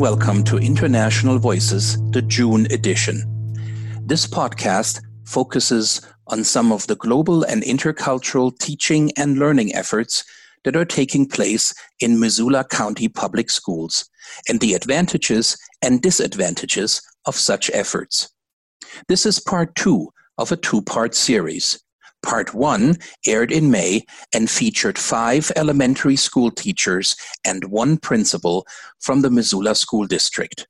welcome to International Voices, the June edition. This podcast focuses on some of the global and intercultural teaching and learning efforts that are taking place in Missoula County Public Schools and the advantages and disadvantages of such efforts. This is part two of a two part series. Part one aired in May and featured five elementary school teachers and one principal from the Missoula School District.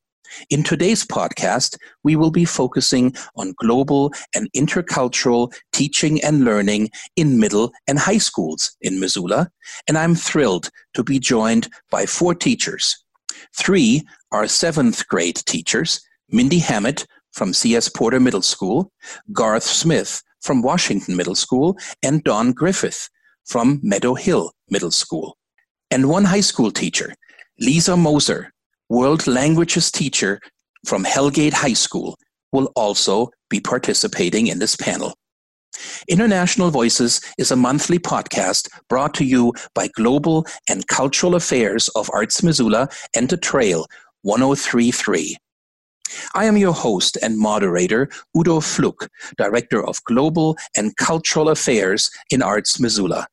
In today's podcast, we will be focusing on global and intercultural teaching and learning in middle and high schools in Missoula, and I'm thrilled to be joined by four teachers. Three are seventh grade teachers Mindy Hammett from C.S. Porter Middle School, Garth Smith from Washington Middle School, and Don Griffith from Meadow Hill Middle School. And one high school teacher, Lisa Moser, world languages teacher from Hellgate High School, will also be participating in this panel. International Voices is a monthly podcast brought to you by Global and Cultural Affairs of Arts Missoula and the Trail 1033. I am your host and moderator, Udo Fluck, Director of Global and Cultural Affairs in Arts Missoula.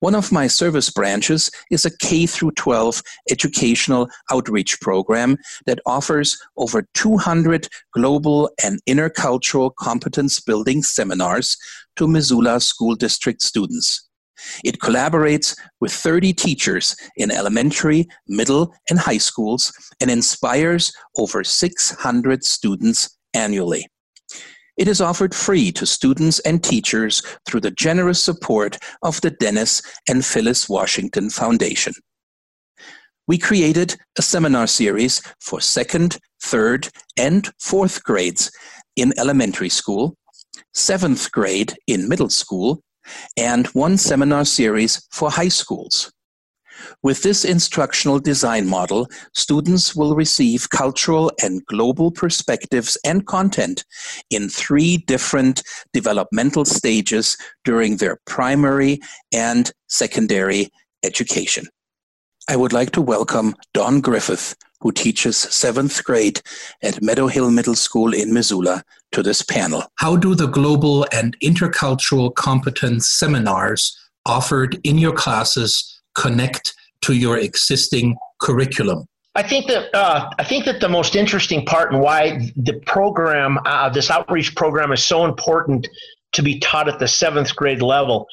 One of my service branches is a K through 12 educational outreach program that offers over 200 global and intercultural competence building seminars to Missoula School District students. It collaborates with 30 teachers in elementary, middle, and high schools and inspires over 600 students annually. It is offered free to students and teachers through the generous support of the Dennis and Phyllis Washington Foundation. We created a seminar series for second, third, and fourth grades in elementary school, seventh grade in middle school, and one seminar series for high schools. With this instructional design model, students will receive cultural and global perspectives and content in three different developmental stages during their primary and secondary education. I would like to welcome Don Griffith, who teaches seventh grade at Meadow Hill Middle School in Missoula, to this panel. How do the global and intercultural competence seminars offered in your classes connect to your existing curriculum? I think that uh, I think that the most interesting part and why the program, uh, this outreach program, is so important to be taught at the seventh grade level,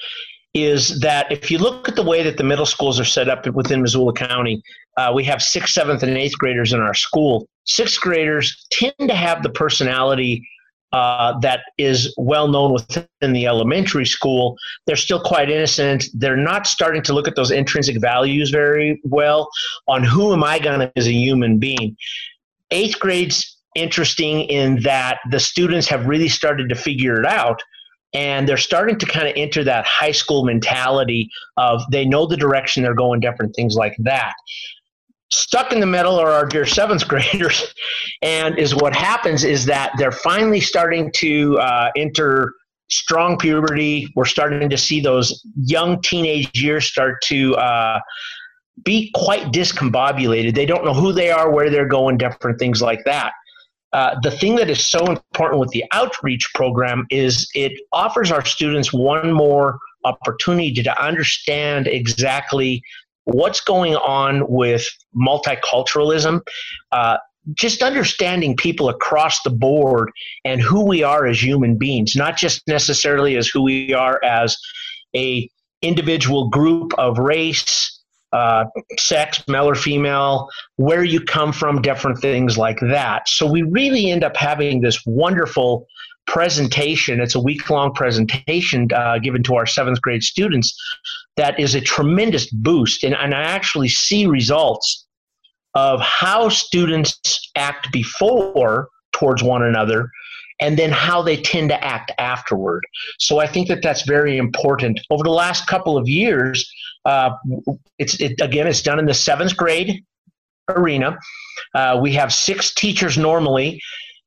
is that if you look at the way that the middle schools are set up within Missoula County, uh, we have sixth, seventh, and eighth graders in our school. Sixth graders tend to have the personality uh, that is well known within the elementary school. They're still quite innocent. They're not starting to look at those intrinsic values very well on who am I going to as a human being. Eighth grade's interesting in that the students have really started to figure it out and they're starting to kind of enter that high school mentality of they know the direction they're going different things like that stuck in the middle are our dear seventh graders. And is what happens is that they're finally starting to uh, enter strong puberty. We're starting to see those young teenage years start to uh, be quite discombobulated. They don't know who they are where they're going different things like that. Uh, the thing that is so important with the outreach program is it offers our students one more opportunity to understand exactly what's going on with multiculturalism, uh, just understanding people across the board and who we are as human beings, not just necessarily as who we are as a individual group of race, uh, sex, male or female, where you come from, different things like that. So we really end up having this wonderful presentation. It's a week long presentation uh, given to our seventh grade students that is a tremendous boost. And, and I actually see results of how students act before towards one another and then how they tend to act afterward. So I think that that's very important. Over the last couple of years, uh, it's it, again, it's done in the seventh grade arena. Uh, we have six teachers normally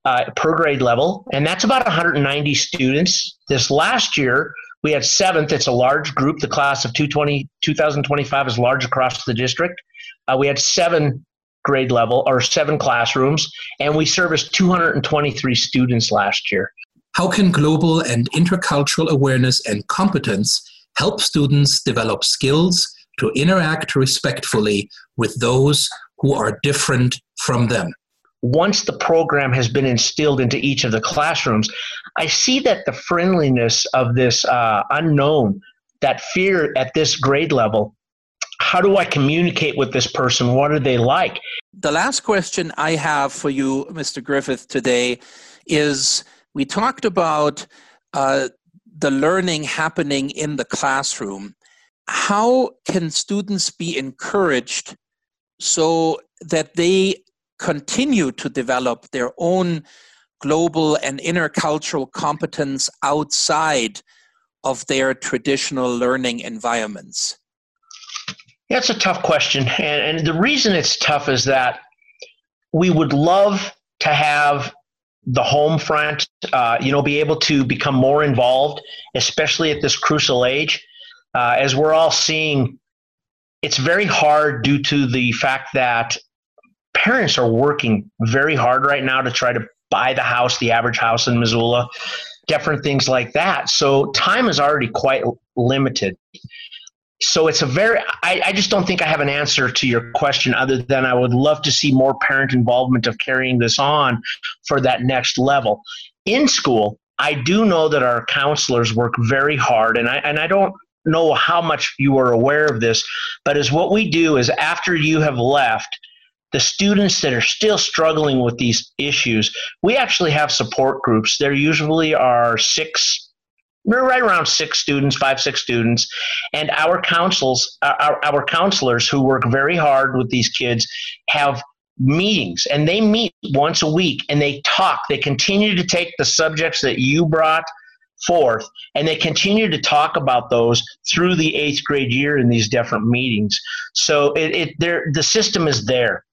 uh, per grade level, and that's about 190 students. This last year, we had seventh. It's a large group. The class of 220, 2025 is large across the district. Uh, we had seven grade level or seven classrooms, and we serviced 223 students last year. How can global and intercultural awareness and competence help students develop skills to interact respectfully with those who are different from them? Once the program has been instilled into each of the classrooms, I see that the friendliness of this uh, unknown, that fear at this grade level, how do I communicate with this person? What are they like? The last question I have for you, Mr. Griffith, today is we talked about uh, the learning happening in the classroom. How can students be encouraged so that they continue to develop their own global and intercultural competence outside of their traditional learning environments? That's a tough question. And, and the reason it's tough is that we would love to have the home front, uh, you know, be able to become more involved, especially at this crucial age. Uh, as we're all seeing, it's very hard due to the fact that parents are working very hard right now to try to buy the house, the average house in Missoula, different things like that. So time is already quite limited so it's a very I, I, just don't think i have an answer to your question other than i would love to see more parent involvement of carrying this on for that next level in school i do know that our counselors work very hard and i and i don't know how much you are aware of this but is what we do is after you have left the students that are still struggling with these issues we actually have support groups there usually are six we're right around six students, five, six students, and our councils, uh, our, our counselors who work very hard with these kids have meetings and they meet once a week and they talk. They continue to take the subjects that you brought forth and they continue to talk about those through the eighth grade year in these different meetings. So it, it there the system is there.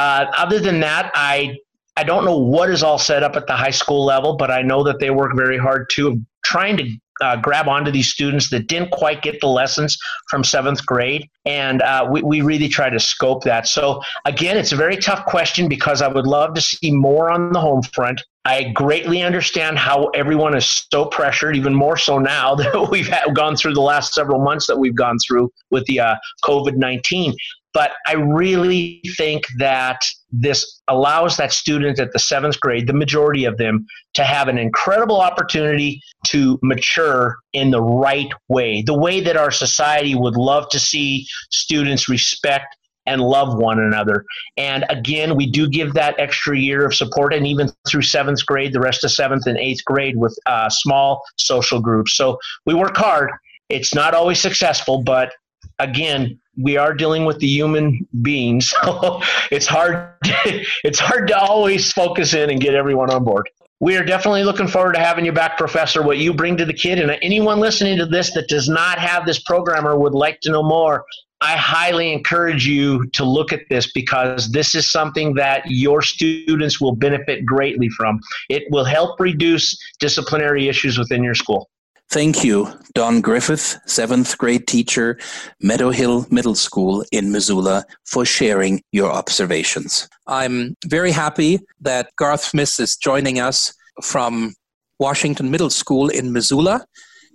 Uh, other than that, I I don't know what is all set up at the high school level, but I know that they work very hard too trying to uh, grab onto these students that didn't quite get the lessons from seventh grade. And uh, we, we really try to scope that. So, again, it's a very tough question because I would love to see more on the home front. I greatly understand how everyone is so pressured, even more so now that we've had, gone through the last several months that we've gone through with the uh, COVID 19. But I really think that this allows that student at the seventh grade, the majority of them, to have an incredible opportunity to mature in the right way, the way that our society would love to see students respect and love one another. And again, we do give that extra year of support, and even through seventh grade, the rest of seventh and eighth grade with uh, small social groups. So we work hard. It's not always successful, but again, we are dealing with the human beings, so it's hard. it's hard to always focus in and get everyone on board. We are definitely looking forward to having you back, Professor. What you bring to the kid, and anyone listening to this that does not have this program or would like to know more, I highly encourage you to look at this because this is something that your students will benefit greatly from. It will help reduce disciplinary issues within your school. Thank you, Don Griffith, seventh grade teacher, Meadow Hill Middle School in Missoula, for sharing your observations. I'm very happy that Garth Smith is joining us from Washington Middle School in Missoula.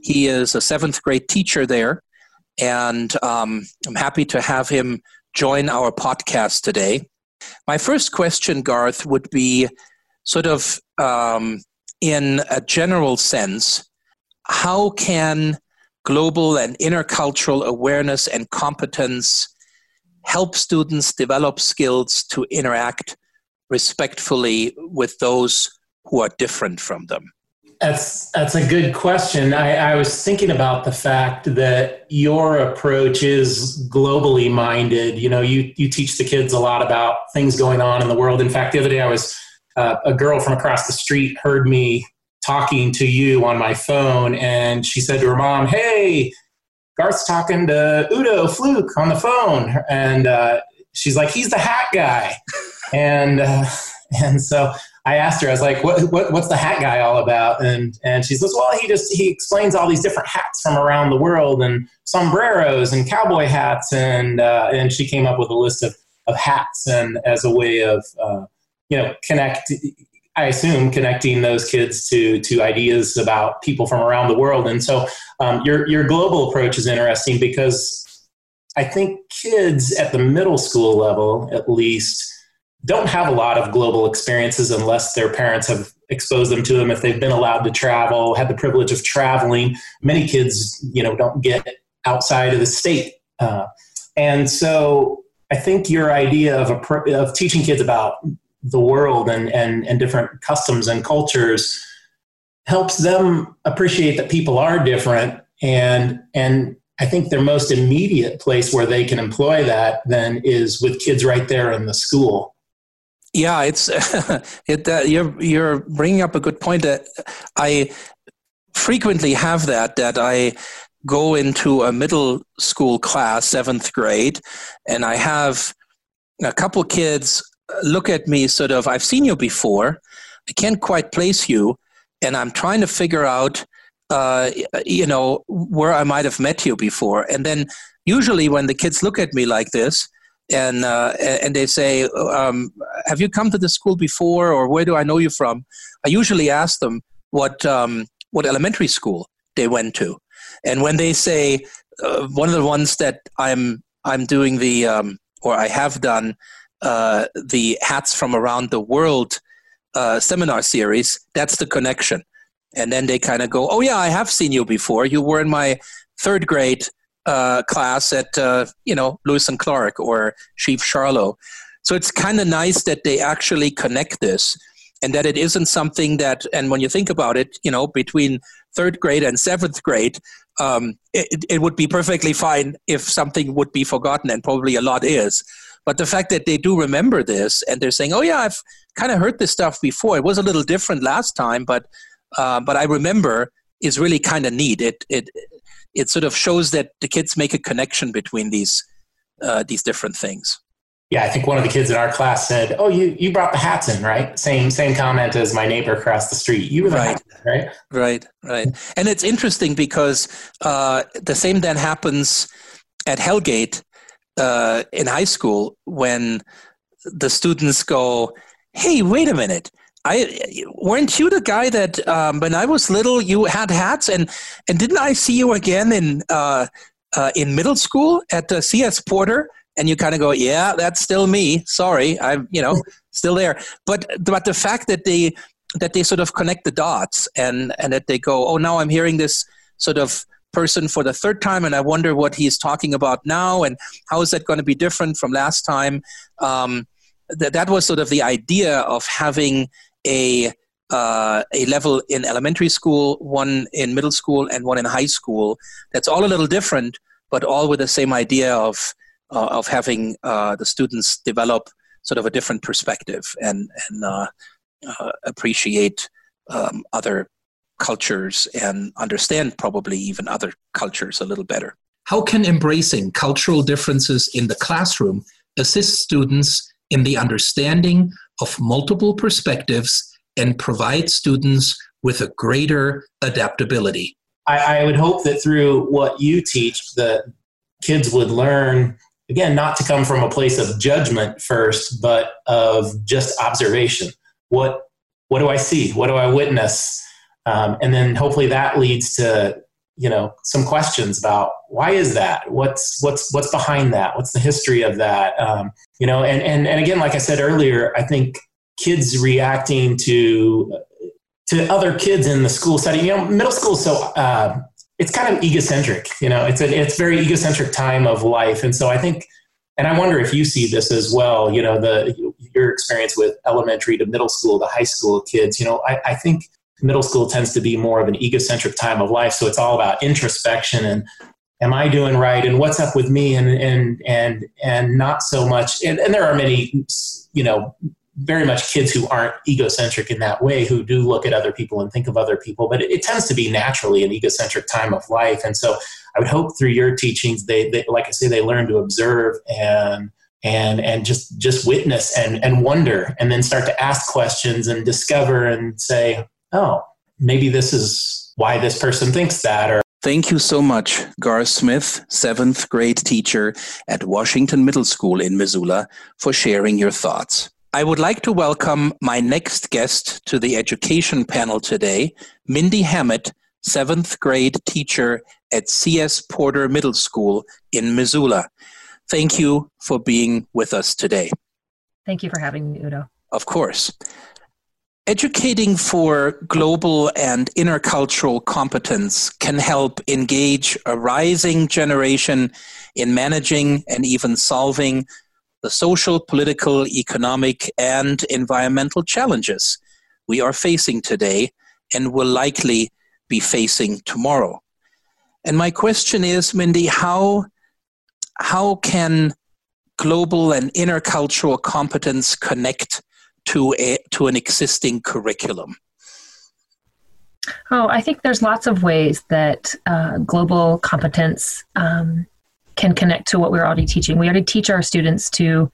He is a seventh grade teacher there, and um, I'm happy to have him join our podcast today. My first question, Garth, would be sort of um, in a general sense how can global and intercultural awareness and competence help students develop skills to interact respectfully with those who are different from them? That's that's a good question. I, I, was thinking about the fact that your approach is globally minded. You know, you you teach the kids a lot about things going on in the world. In fact, the other day I was uh, a girl from across the street heard me talking to you on my phone, and she said to her mom, "Hey, Garth's talking to Udo Fluck on the phone," and uh, she's like, "He's the hat guy," and uh, and so I asked her, I was like, what, what, what's the hat guy all about? And, and she says, well, he just, he explains all these different hats from around the world and sombreros and cowboy hats. And, uh, and she came up with a list of of hats and as a way of uh, you know connect I assume connecting those kids to to ideas about people from around the world. And so um, your your global approach is interesting because I think kids at the middle school level, at least, don't have a lot of global experiences unless their parents have exposed them to them. If they've been allowed to travel, had the privilege of traveling, many kids, you know, don't get outside of the state. Uh, and so I think your idea of a, of teaching kids about the world and, and, and different customs and cultures helps them appreciate that people are different and and I think their most immediate place where they can employ that then is with kids right there in the school. Yeah, it's it. Uh, you're you're bringing up a good point. That I frequently have that that I go into a middle school class, seventh grade, and I have a couple kids look at me sort of, I've seen you before, I can't quite place you, and I'm trying to figure out, uh, you know, where I might have met you before. And then usually when the kids look at me like this, and uh, and they say, um, "Have you come to the school before, or where do I know you from?" I usually ask them what um, what elementary school they went to, and when they say uh, one of the ones that I'm I'm doing the um, or I have done uh, the hats from around the world uh, seminar series, that's the connection. And then they kind of go, oh, yeah, I have seen you before. You were in my third grade uh, class at, uh, you know, Lewis and Clark or Chief Charlo. So it's kind of nice that they actually connect this and that it isn't something that, and when you think about it, you know, between third grade and seventh grade, um, it, it would be perfectly fine if something would be forgotten, and probably a lot is. But the fact that they do remember this and they're saying, "Oh yeah, I've kind of heard this stuff before. It was a little different last time, but uh, but I remember," is really kind of neat. It it it sort of shows that the kids make a connection between these uh, these different things. Yeah, I think one of the kids in our class said, "Oh, you you brought the hats in, right?" Same same comment as my neighbor across the street. You were the right, right? Right, right. And it's interesting because uh, the same then happens at Hellgate uh, in high school when the students go, "Hey, wait a minute." I weren't you the guy that um, when I was little you had hats? And and didn't I see you again in uh, uh, in middle school at the CS Porter? And you kind of go yeah that's still me. Sorry I'm you know still there. But but the fact that they that they sort of connect the dots and and that they go oh now I'm hearing this sort of person for the third time, and I wonder what he's talking about now, and how is that going to be different from last time. Um, that that was sort of the idea of having a uh, a level in elementary school, one in middle school, and one in high school. That's all a little different, but all with the same idea of uh, of having uh, the students develop sort of a different perspective and and uh, uh, appreciate um, other cultures and understand probably even other cultures a little better. How can embracing cultural differences in the classroom assist students in the understanding of multiple perspectives and provide students with a greater adaptability? I, I would hope that through what you teach, the kids would learn again not to come from a place of judgment first but of just observation what what do i see what do i witness um, and then hopefully that leads to you know some questions about why is that? What's what's what's behind that? What's the history of that? Um, you know and, and and again like i said earlier i think kids reacting to to other kids in the school setting you know middle school so uh, it's kind of egocentric you know it's a it's very egocentric time of life. And so i think and i wonder if you see this as well you know the your experience with elementary to middle school to high school kids you know i, I think middle school tends to be more of an egocentric time of life. So it's all about introspection and am i doing right? And what's up with me? And and and and not so much and, and there are many you know very much kids who aren't egocentric in that way who do look at other people and think of other people but it, it tends to be naturally an egocentric time of life. And so i would hope through your teachings they, they like i say they learn to observe and and and just just witness and and wonder and then start to ask questions and discover and say oh, maybe this is why this person thinks that or Thank you so much, Gar Smith, seventh grade teacher at Washington Middle School in Missoula, for sharing your thoughts. I would like to welcome my next guest to the education panel today, Mindy Hammett, seventh grade teacher at C.S. Porter Middle School in Missoula. Thank you for being with us today. Thank you for having me, Udo. Of course. Educating for global and intercultural competence can help engage a rising generation in managing and even solving the social, political, economic, and environmental challenges we are facing today and will likely be facing tomorrow. And my question is, Mindy, how, how can global and intercultural competence connect to a to an existing curriculum? Oh, I think there's lots of ways that uh, global competence um, can connect to what we're already teaching. We already teach our students to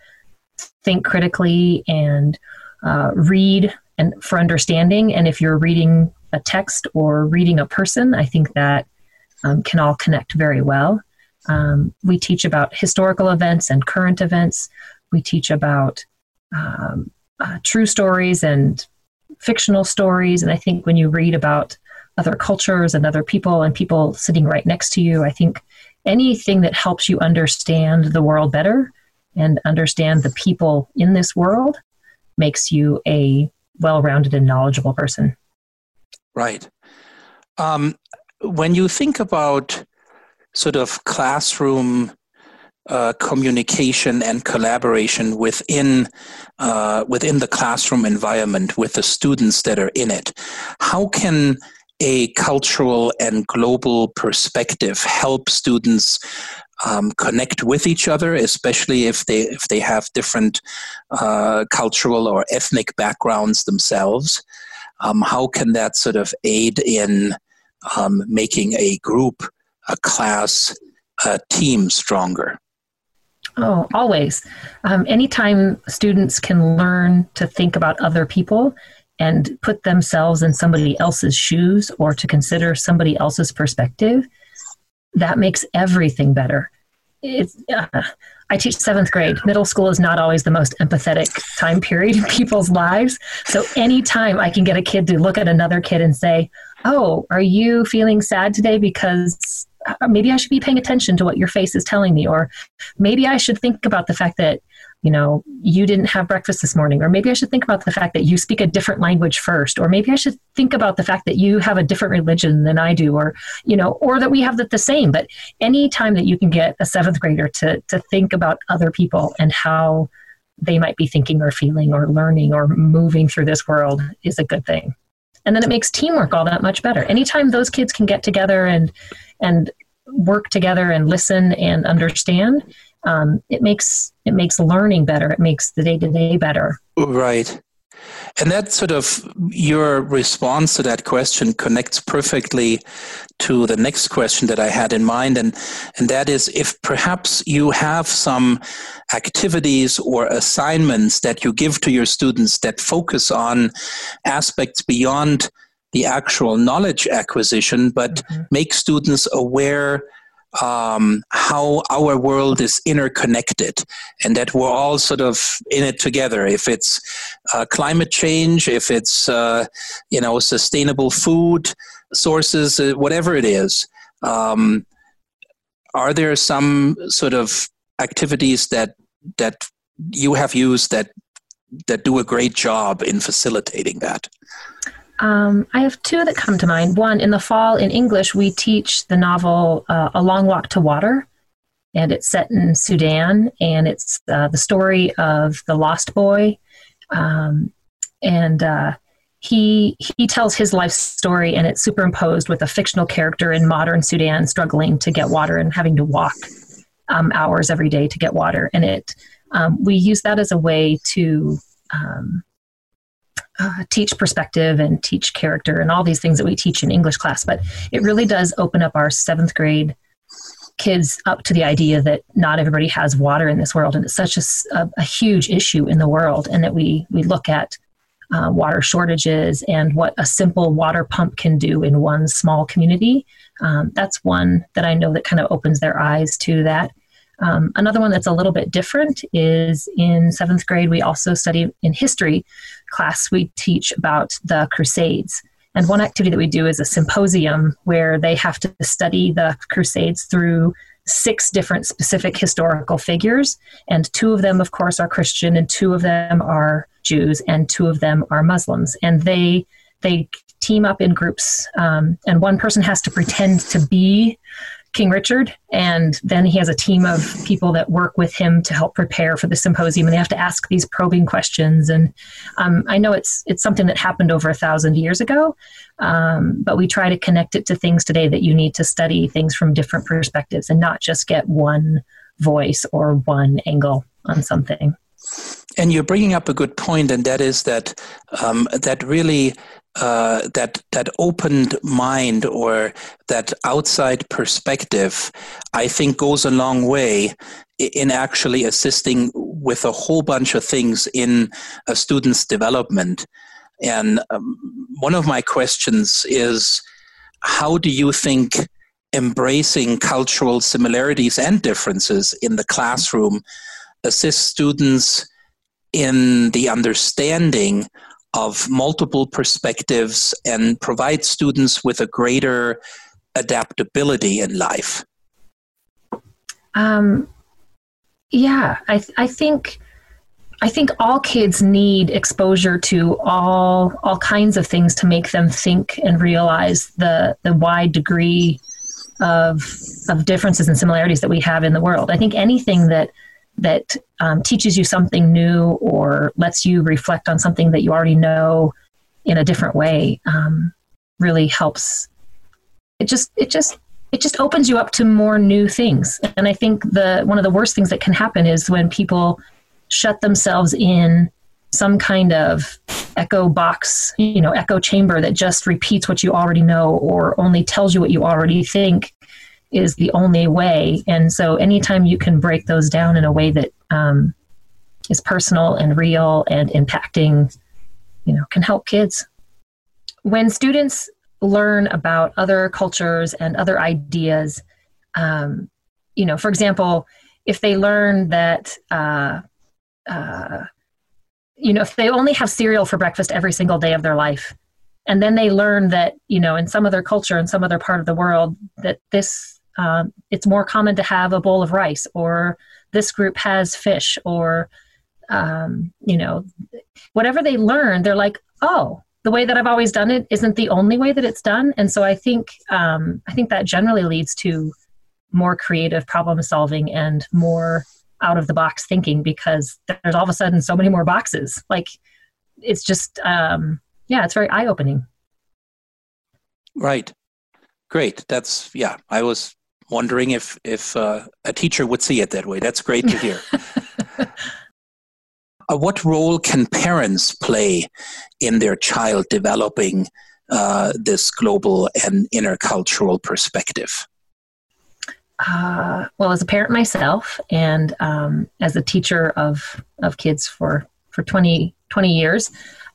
think critically and uh, read and for understanding. And if you're reading a text or reading a person, I think that um, can all connect very well. Um, we teach about historical events and current events. We teach about um, uh, true stories and fictional stories. And I think when you read about other cultures and other people and people sitting right next to you, I think anything that helps you understand the world better and understand the people in this world makes you a well rounded and knowledgeable person. Right. Um, when you think about sort of classroom uh, communication and collaboration within uh, within the classroom environment with the students that are in it. How can a cultural and global perspective help students um, connect with each other, especially if they if they have different uh, cultural or ethnic backgrounds themselves? Um, how can that sort of aid in um, making a group, a class, a team stronger? Oh, always. Um, anytime students can learn to think about other people and put themselves in somebody else's shoes or to consider somebody else's perspective, that makes everything better. It's, uh, I teach seventh grade. Middle school is not always the most empathetic time period in people's lives. So, anytime I can get a kid to look at another kid and say, Oh, are you feeling sad today because Uh, maybe I should be paying attention to what your face is telling me, or maybe I should think about the fact that you know you didn't have breakfast this morning, or maybe I should think about the fact that you speak a different language first, or maybe I should think about the fact that you have a different religion than I do, or you know, or that we have the, the same. But any time that you can get a seventh grader to to think about other people and how they might be thinking or feeling or learning or moving through this world is a good thing and then it makes teamwork all that much better. Anytime those kids can get together and and work together and listen and understand um, it makes it makes learning better. It makes the day-to-day better. Right and that sort of your response to that question connects perfectly to the next question that I had in mind, and and that is if perhaps you have some activities or assignments that you give to your students that focus on aspects beyond the actual knowledge acquisition, but mm-hmm. make students aware um, how our world is interconnected and that we're all sort of in it together. If it's uh, climate change, if it's uh, you know sustainable food sources, uh, whatever it is, um, are there some sort of activities that that you have used that that do a great job in facilitating that? Um, I have two that come to mind. One, in the fall in English, we teach the novel uh, A Long Walk to Water, and it's set in Sudan, and it's uh, the story of the lost boy. Um, and uh, he he tells his life story, and it's superimposed with a fictional character in modern Sudan struggling to get water and having to walk um, hours every day to get water. And it um, we use that as a way to um, uh, teach perspective and teach character and all these things that we teach in English class. But it really does open up our seventh grade kids up to the idea that not everybody has water in this world, and it's such a, a, huge issue in the world, and that we we look at uh, water shortages and what a simple water pump can do in one small community. Um, that's one that I know that kind of opens their eyes to that. Um, another one that's a little bit different is in seventh grade, we also study in history class, we teach about the Crusades. And one activity that we do is a symposium where they have to study the Crusades through six different specific historical figures. And two of them, of course, are Christian, and two of them are Jews, and two of them are Muslims. And they they team up in groups, um, and one person has to pretend to be King Richard, and then he has a team of people that work with him to help prepare for the symposium, and they have to ask these probing questions. And um, I know it's it's something that happened over a thousand years ago, um, but we try to connect it to things today that you need to study things from different perspectives and not just get one voice or one angle on something. And you're bringing up a good point, and that is that um, that really uh, that that opened mind or that outside perspective, I think, goes a long way in actually assisting with a whole bunch of things in a student's development. And um, one of my questions is, how do you think embracing cultural similarities and differences in the classroom assist students in the understanding of multiple perspectives and provide students with a greater adaptability in life? Um, yeah, I, th- I think I think all kids need exposure to all all kinds of things to make them think and realize the the wide degree of of differences and similarities that we have in the world. I think anything that that um, teaches you something new or lets you reflect on something that you already know in a different way um, really helps. It just it just it just opens you up to more new things. And i think the one of the worst things that can happen is when people shut themselves in some kind of echo box you know echo chamber that just repeats what you already know or only tells you what you already think is the only way. And so, anytime you can break those down in a way that um, is personal and real and impacting, you know, can help kids. When students learn about other cultures and other ideas, um, you know, for example, if they learn that, uh, uh, you know, if they only have cereal for breakfast every single day of their life, and then they learn that, you know, in some other culture, in some other part of the world, that this um, it's more common to have a bowl of rice or this group has fish or um, you know whatever they learn they're like oh the way that i've always done it isn't the only way that it's done. And so i think um, i think that generally leads to more creative problem solving and more out of the box thinking because there's all of a sudden so many more boxes. Like it's just um, yeah it's very eye opening right. Great. That's yeah i was wondering if if uh, a teacher would see it that way. That's great to hear. uh, what role can parents play in their child developing uh, this global and intercultural perspective? Uh, well, as a parent myself, and um, as a teacher of of kids for for 20, 20 years,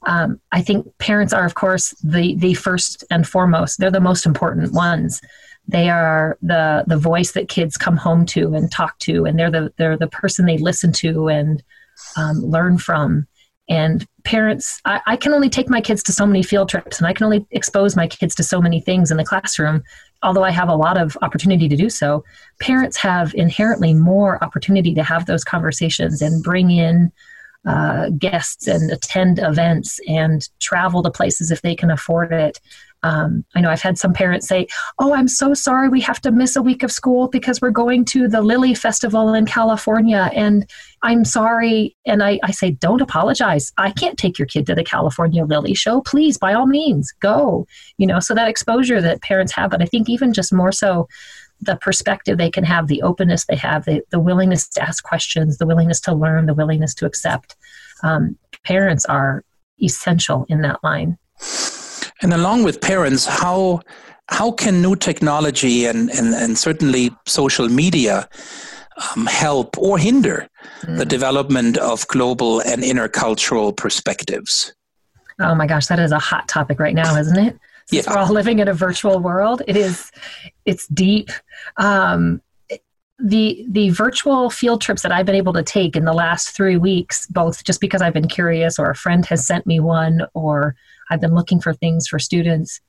um, I think parents are, of course, the the first and foremost. They're the most important ones they are the the voice that kids come home to and talk to and they're the they're the person they listen to and um, learn from. And parents I, I, can only take my kids to so many field trips and i can only expose my kids to so many things in the classroom although i have a lot of opportunity to do so. Parents have inherently more opportunity to have those conversations and bring in uh, guests and attend events and travel to places if they can afford it um, I know I've had some parents say, Oh, I'm so sorry we have to miss a week of school because we're going to the Lily Festival in California. And I'm sorry. And I, I say, Don't apologize. I can't take your kid to the California Lily show. Please, by all means, go. You know, so that exposure that parents have, but I think even just more so, the perspective they can have, the openness they have, the, the willingness to ask questions, the willingness to learn, the willingness to accept. Um, parents are essential in that line. And along with parents, how how can new technology and, and, and certainly social media um, help or hinder mm. the development of global and intercultural perspectives? Oh my gosh, that is a hot topic right now, isn't it? Since yeah. we're all living in a virtual world, it is. It's deep. Um, the the virtual field trips that I've been able to take in the last three weeks, both just because I've been curious, or a friend has sent me one, or I've been looking for things for students.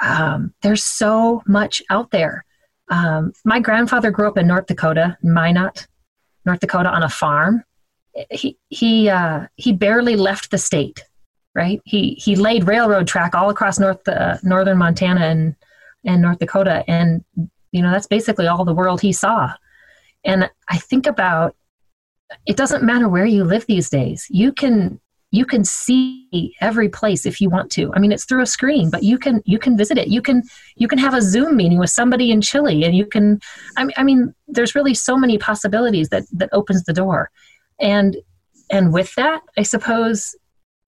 Um, there's so much out there. Um, my grandfather grew up in North Dakota, Minot, North Dakota, on a farm. He he uh, he barely left the state, right? He he laid railroad track all across north uh, northern Montana and and North Dakota, and you know that's basically all the world he saw. And I think about it doesn't matter where you live these days. You can you can see every place if you want to. I mean it's through a screen but you can you can visit it. You can you can have a zoom meeting with somebody in chile and you can i mean, I mean there's really so many possibilities that that opens the door. And and with that i suppose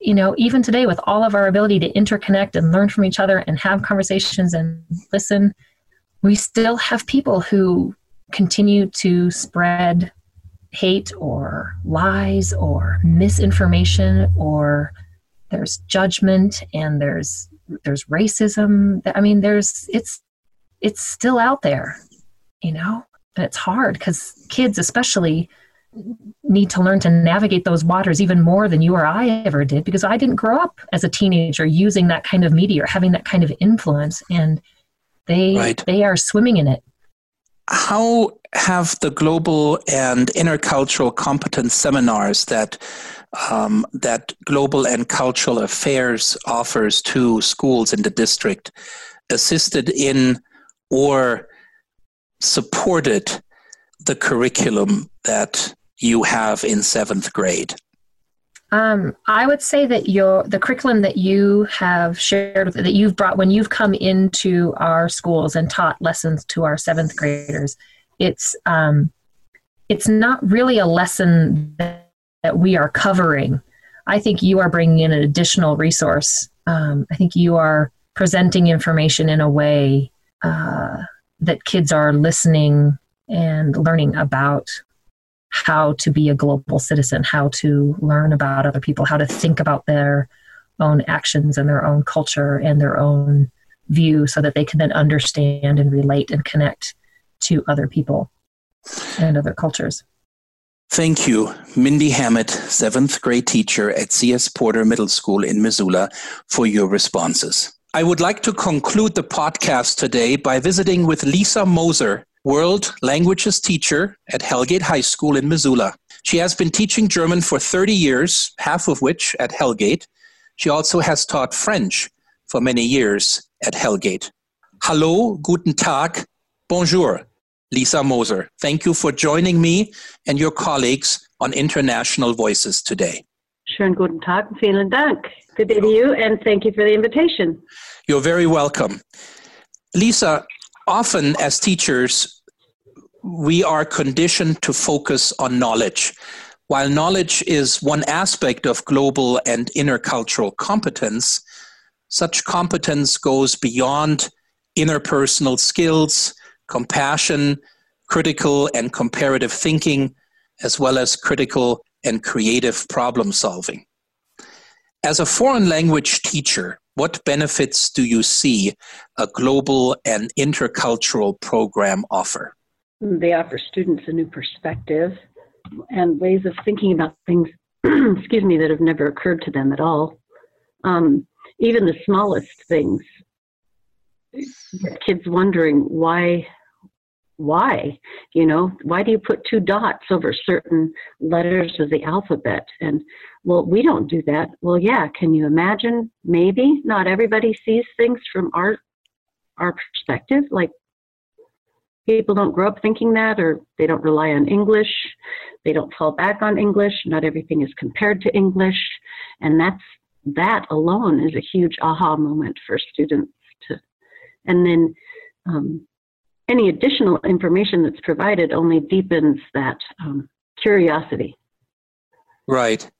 you know even today with all of our ability to interconnect and learn from each other and have conversations and listen we still have people who continue to spread hate or lies or misinformation or there's judgment and there's there's racism i mean there's it's it's still out there you know and it's hard because kids especially need to learn to navigate those waters even more than you or i ever did because i didn't grow up as a teenager using that kind of media or having that kind of influence and they right. they are swimming in it how have the global and intercultural competence seminars that um, that global and cultural affairs offers to schools in the district assisted in or supported the curriculum that you have in seventh grade? Um, I would say that your the curriculum that you have shared that you've brought when you've come into our schools and taught lessons to our seventh graders, it's um, it's not really a lesson that, that, we are covering. I think you are bringing in an additional resource. Um, I think you are presenting information in a way uh, that kids are listening and learning about how to be a global citizen, how to learn about other people, how to think about their own actions and their own culture and their own view so that they can then understand and relate and connect to other people and other cultures. Thank you, Mindy Hammett, seventh grade teacher at C.S. Porter Middle School in Missoula, for your responses. I would like to conclude the podcast today by visiting with Lisa Moser, world languages teacher at Hellgate High School in Missoula. She has been teaching German for 30 years, half of which at Hellgate. She also has taught French for many years at Hellgate. Hallo, guten Tag, bonjour, Lisa Moser. Thank you for joining me and your colleagues on International Voices today. Schönen guten Tag, vielen Dank. Good day to you, and thank you for the invitation. You're very welcome. Lisa, often as teachers, we are conditioned to focus on knowledge. While knowledge is one aspect of global and intercultural competence, such competence goes beyond interpersonal skills, compassion, critical and comparative thinking, as well as critical and creative problem solving. As a foreign language teacher, what benefits do you see a global and intercultural program offer? They offer students a new perspective and ways of thinking about things, excuse me, that have never occurred to them at all. Um, even the smallest things. Kids wondering why, why, you know, why do you put two dots over certain letters of the alphabet? And well, we don't do that. Well, yeah, can you imagine? Maybe not everybody sees things from our our perspective. Like people don't grow up thinking that or they don't rely on English. They don't fall back on English. Not everything is compared to English. And that's that alone is a huge aha moment for students to and then um, any additional information that's provided only deepens that um, curiosity. Right.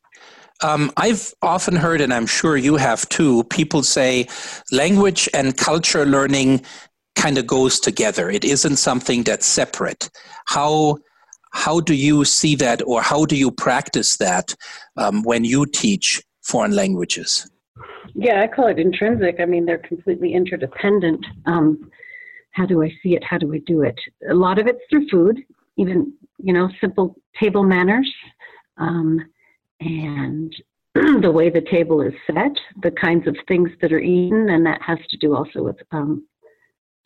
Um, I've often heard, and I'm sure you have too, people say language and culture learning kind of goes together. It isn't something that's separate. How how do you see that, or how do you practice that um, when you teach foreign languages? Yeah, I call it intrinsic. I mean, they're completely interdependent. Um, how do I see it? How do I do it? A lot of it's through food, even, you know, simple table manners um, and the way the table is set, the kinds of things that are eaten, and that has to do also with um,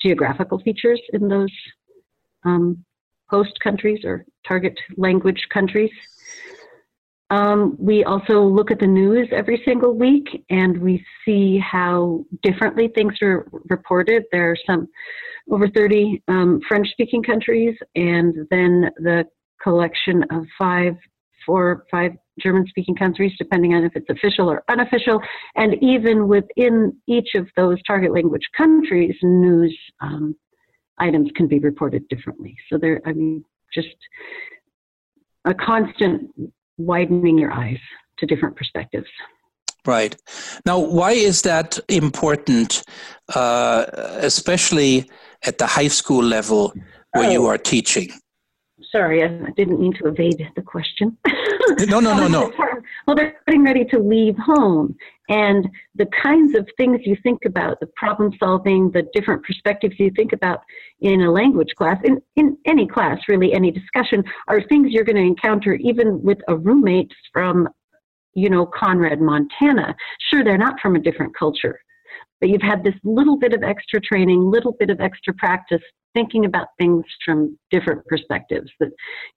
geographical features in those um, host countries or target language countries. Um, we also look at the news every single week and we see how differently things are reported. There are some over 30 um, French speaking countries and then the collection of five, four, five German speaking countries, depending on if it's official or unofficial. And even within each of those target language countries, news um, items can be reported differently. So there, I mean, just a constant widening your eyes to different perspectives. Right. Now, why is that important, uh, especially at the high school level where oh. you are teaching? Sorry, I didn't mean to evade the question. no, no, no, no. Well, they're getting ready to leave home. And the kinds of things you think about, the problem solving, the different perspectives you think about in a language class, in, in any class, really, any discussion, are things you're going to encounter even with a roommate from, you know, Conrad, Montana. Sure, they're not from a different culture, but you've had this little bit of extra training, little bit of extra practice thinking about things from different perspectives that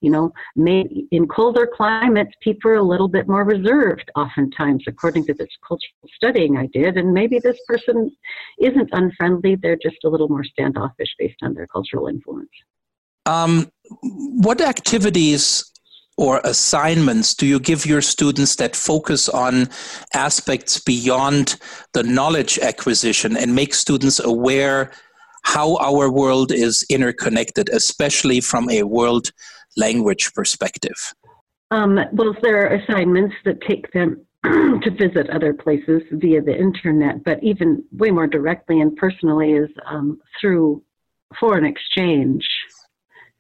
you know may in colder climates people are a little bit more reserved oftentimes according to this cultural studying i did and maybe this person isn't unfriendly they're just a little more standoffish based on their cultural influence. Um, what activities or assignments do you give your students that focus on aspects beyond the knowledge acquisition and make students aware how our world is interconnected, especially from a world language perspective? Um, well, there are assignments that take them to visit other places via the internet, but even way more directly and personally is um, through foreign exchange,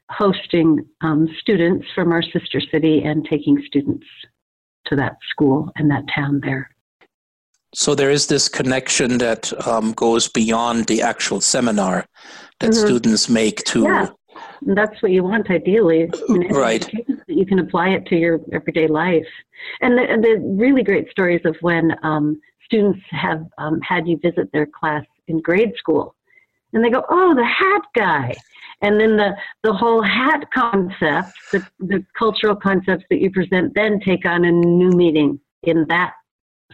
hosting um, students from our sister city and taking students to that school and that town there. So there is this connection that um, goes beyond the actual seminar that mm-hmm. students make to. Yeah, that's what you want ideally. right. You can apply it to your everyday life. And the, the really great stories of when um, students have um, had you visit their class in grade school. And they go, oh, the hat guy. And then the, the whole hat concept, the, the cultural concepts that you present then take on a new meaning in that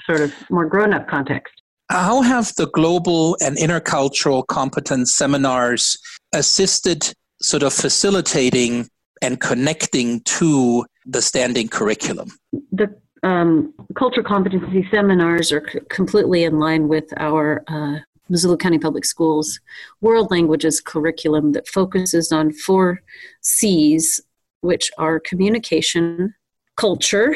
sort of more grown up context. How have the global and intercultural competence seminars assisted sort of facilitating and connecting to the standing curriculum? The um, cultural competency seminars are c- completely in line with our uh, Missoula County Public Schools world languages curriculum that focuses on four C's, which are communication, culture,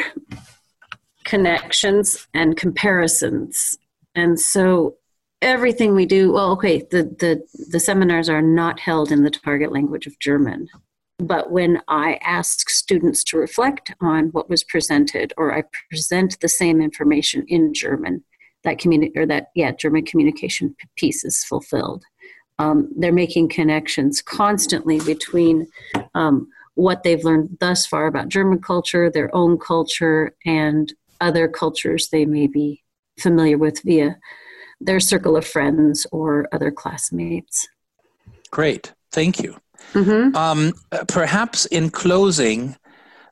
connections and comparisons. And so everything we do, well, okay, the, the, the seminars are not held in the target language of German. But when I ask students to reflect on what was presented, or I present the same information in German, that communi- or that yeah, German communication piece is fulfilled. Um, they're making connections constantly between um, what they've learned thus far about German culture, their own culture, and other cultures they may be familiar with via their circle of friends or other classmates. Great, thank you. Mm-hmm. Um, perhaps in closing,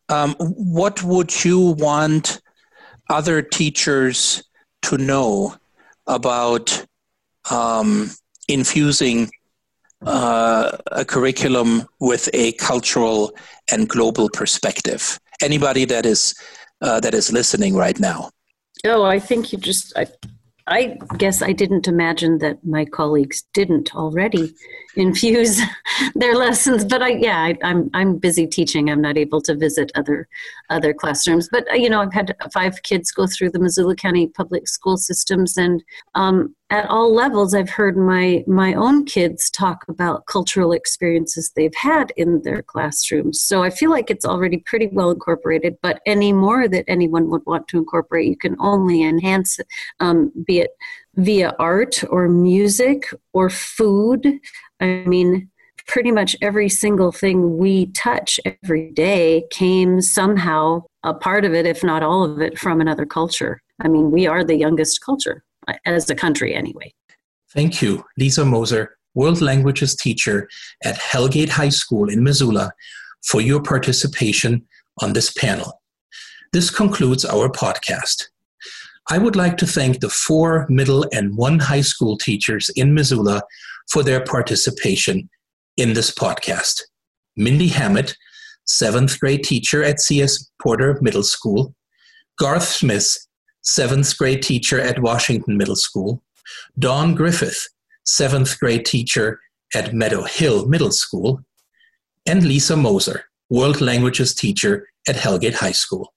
um, what would you want other teachers to know about um, infusing uh, a curriculum with a cultural and global perspective? Anybody that is uh, that is listening right now? Oh, I think you just, I, I guess I didn't imagine that my colleagues didn't already infuse their lessons, but I, yeah, I, am I'm, I'm busy teaching. I'm not able to visit other, other classrooms. But uh, you know, I've had five kids go through the Missoula County public school systems, and um, at all levels i've heard my my own kids talk about cultural experiences they've had in their classrooms so i feel like it's already pretty well incorporated but any more that anyone would want to incorporate you can only enhance it um, be it via art or music or food i mean pretty much every single thing we touch every day came somehow a part of it if not all of it from another culture i mean we are the youngest culture uh, as a country anyway. Thank you, Lisa Moser, World Languages teacher at Hellgate High School in Missoula, for your participation on this panel. This concludes our podcast. I would like to thank the four middle and one high school teachers in Missoula for their participation in this podcast. Mindy Hammett, seventh grade teacher at C.S. Porter Middle School, Garth Smith, seventh grade teacher at Washington Middle School, Dawn Griffith, seventh grade teacher at Meadow Hill Middle School, and Lisa Moser, World Languages teacher at Hellgate High School.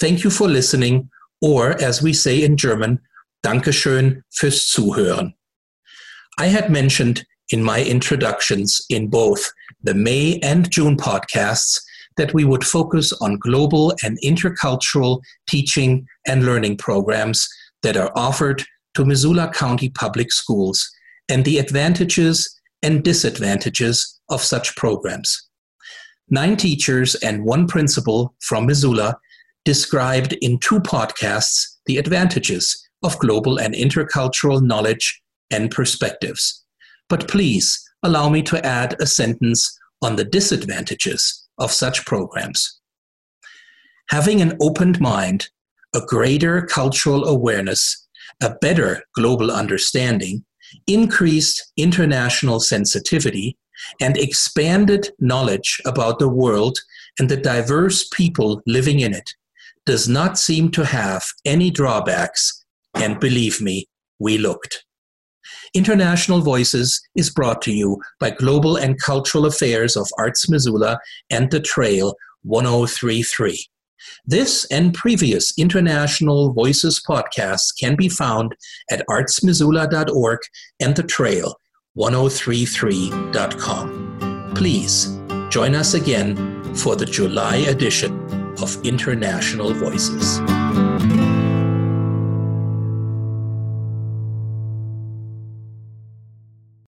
Thank you for listening, or as we say in German, Dankeschön fürs Zuhören. I had mentioned in my introductions in both the May and June podcasts that we would focus on global and intercultural teaching and learning programs that are offered to Missoula County Public Schools and the advantages and disadvantages of such programs. Nine teachers and one principal from Missoula described in two podcasts the advantages of global and intercultural knowledge and perspectives. But please allow me to add a sentence on the disadvantages of such programs. Having an opened mind, a greater cultural awareness, a better global understanding, increased international sensitivity, and expanded knowledge about the world and the diverse people living in it does not seem to have any drawbacks, and believe me, we looked. International Voices is brought to you by Global and Cultural Affairs of Arts Missoula and The Trail 1033. This and previous International Voices podcasts can be found at artsmissoula.org and the trail 1033.com. Please join us again for the July edition of International Voices.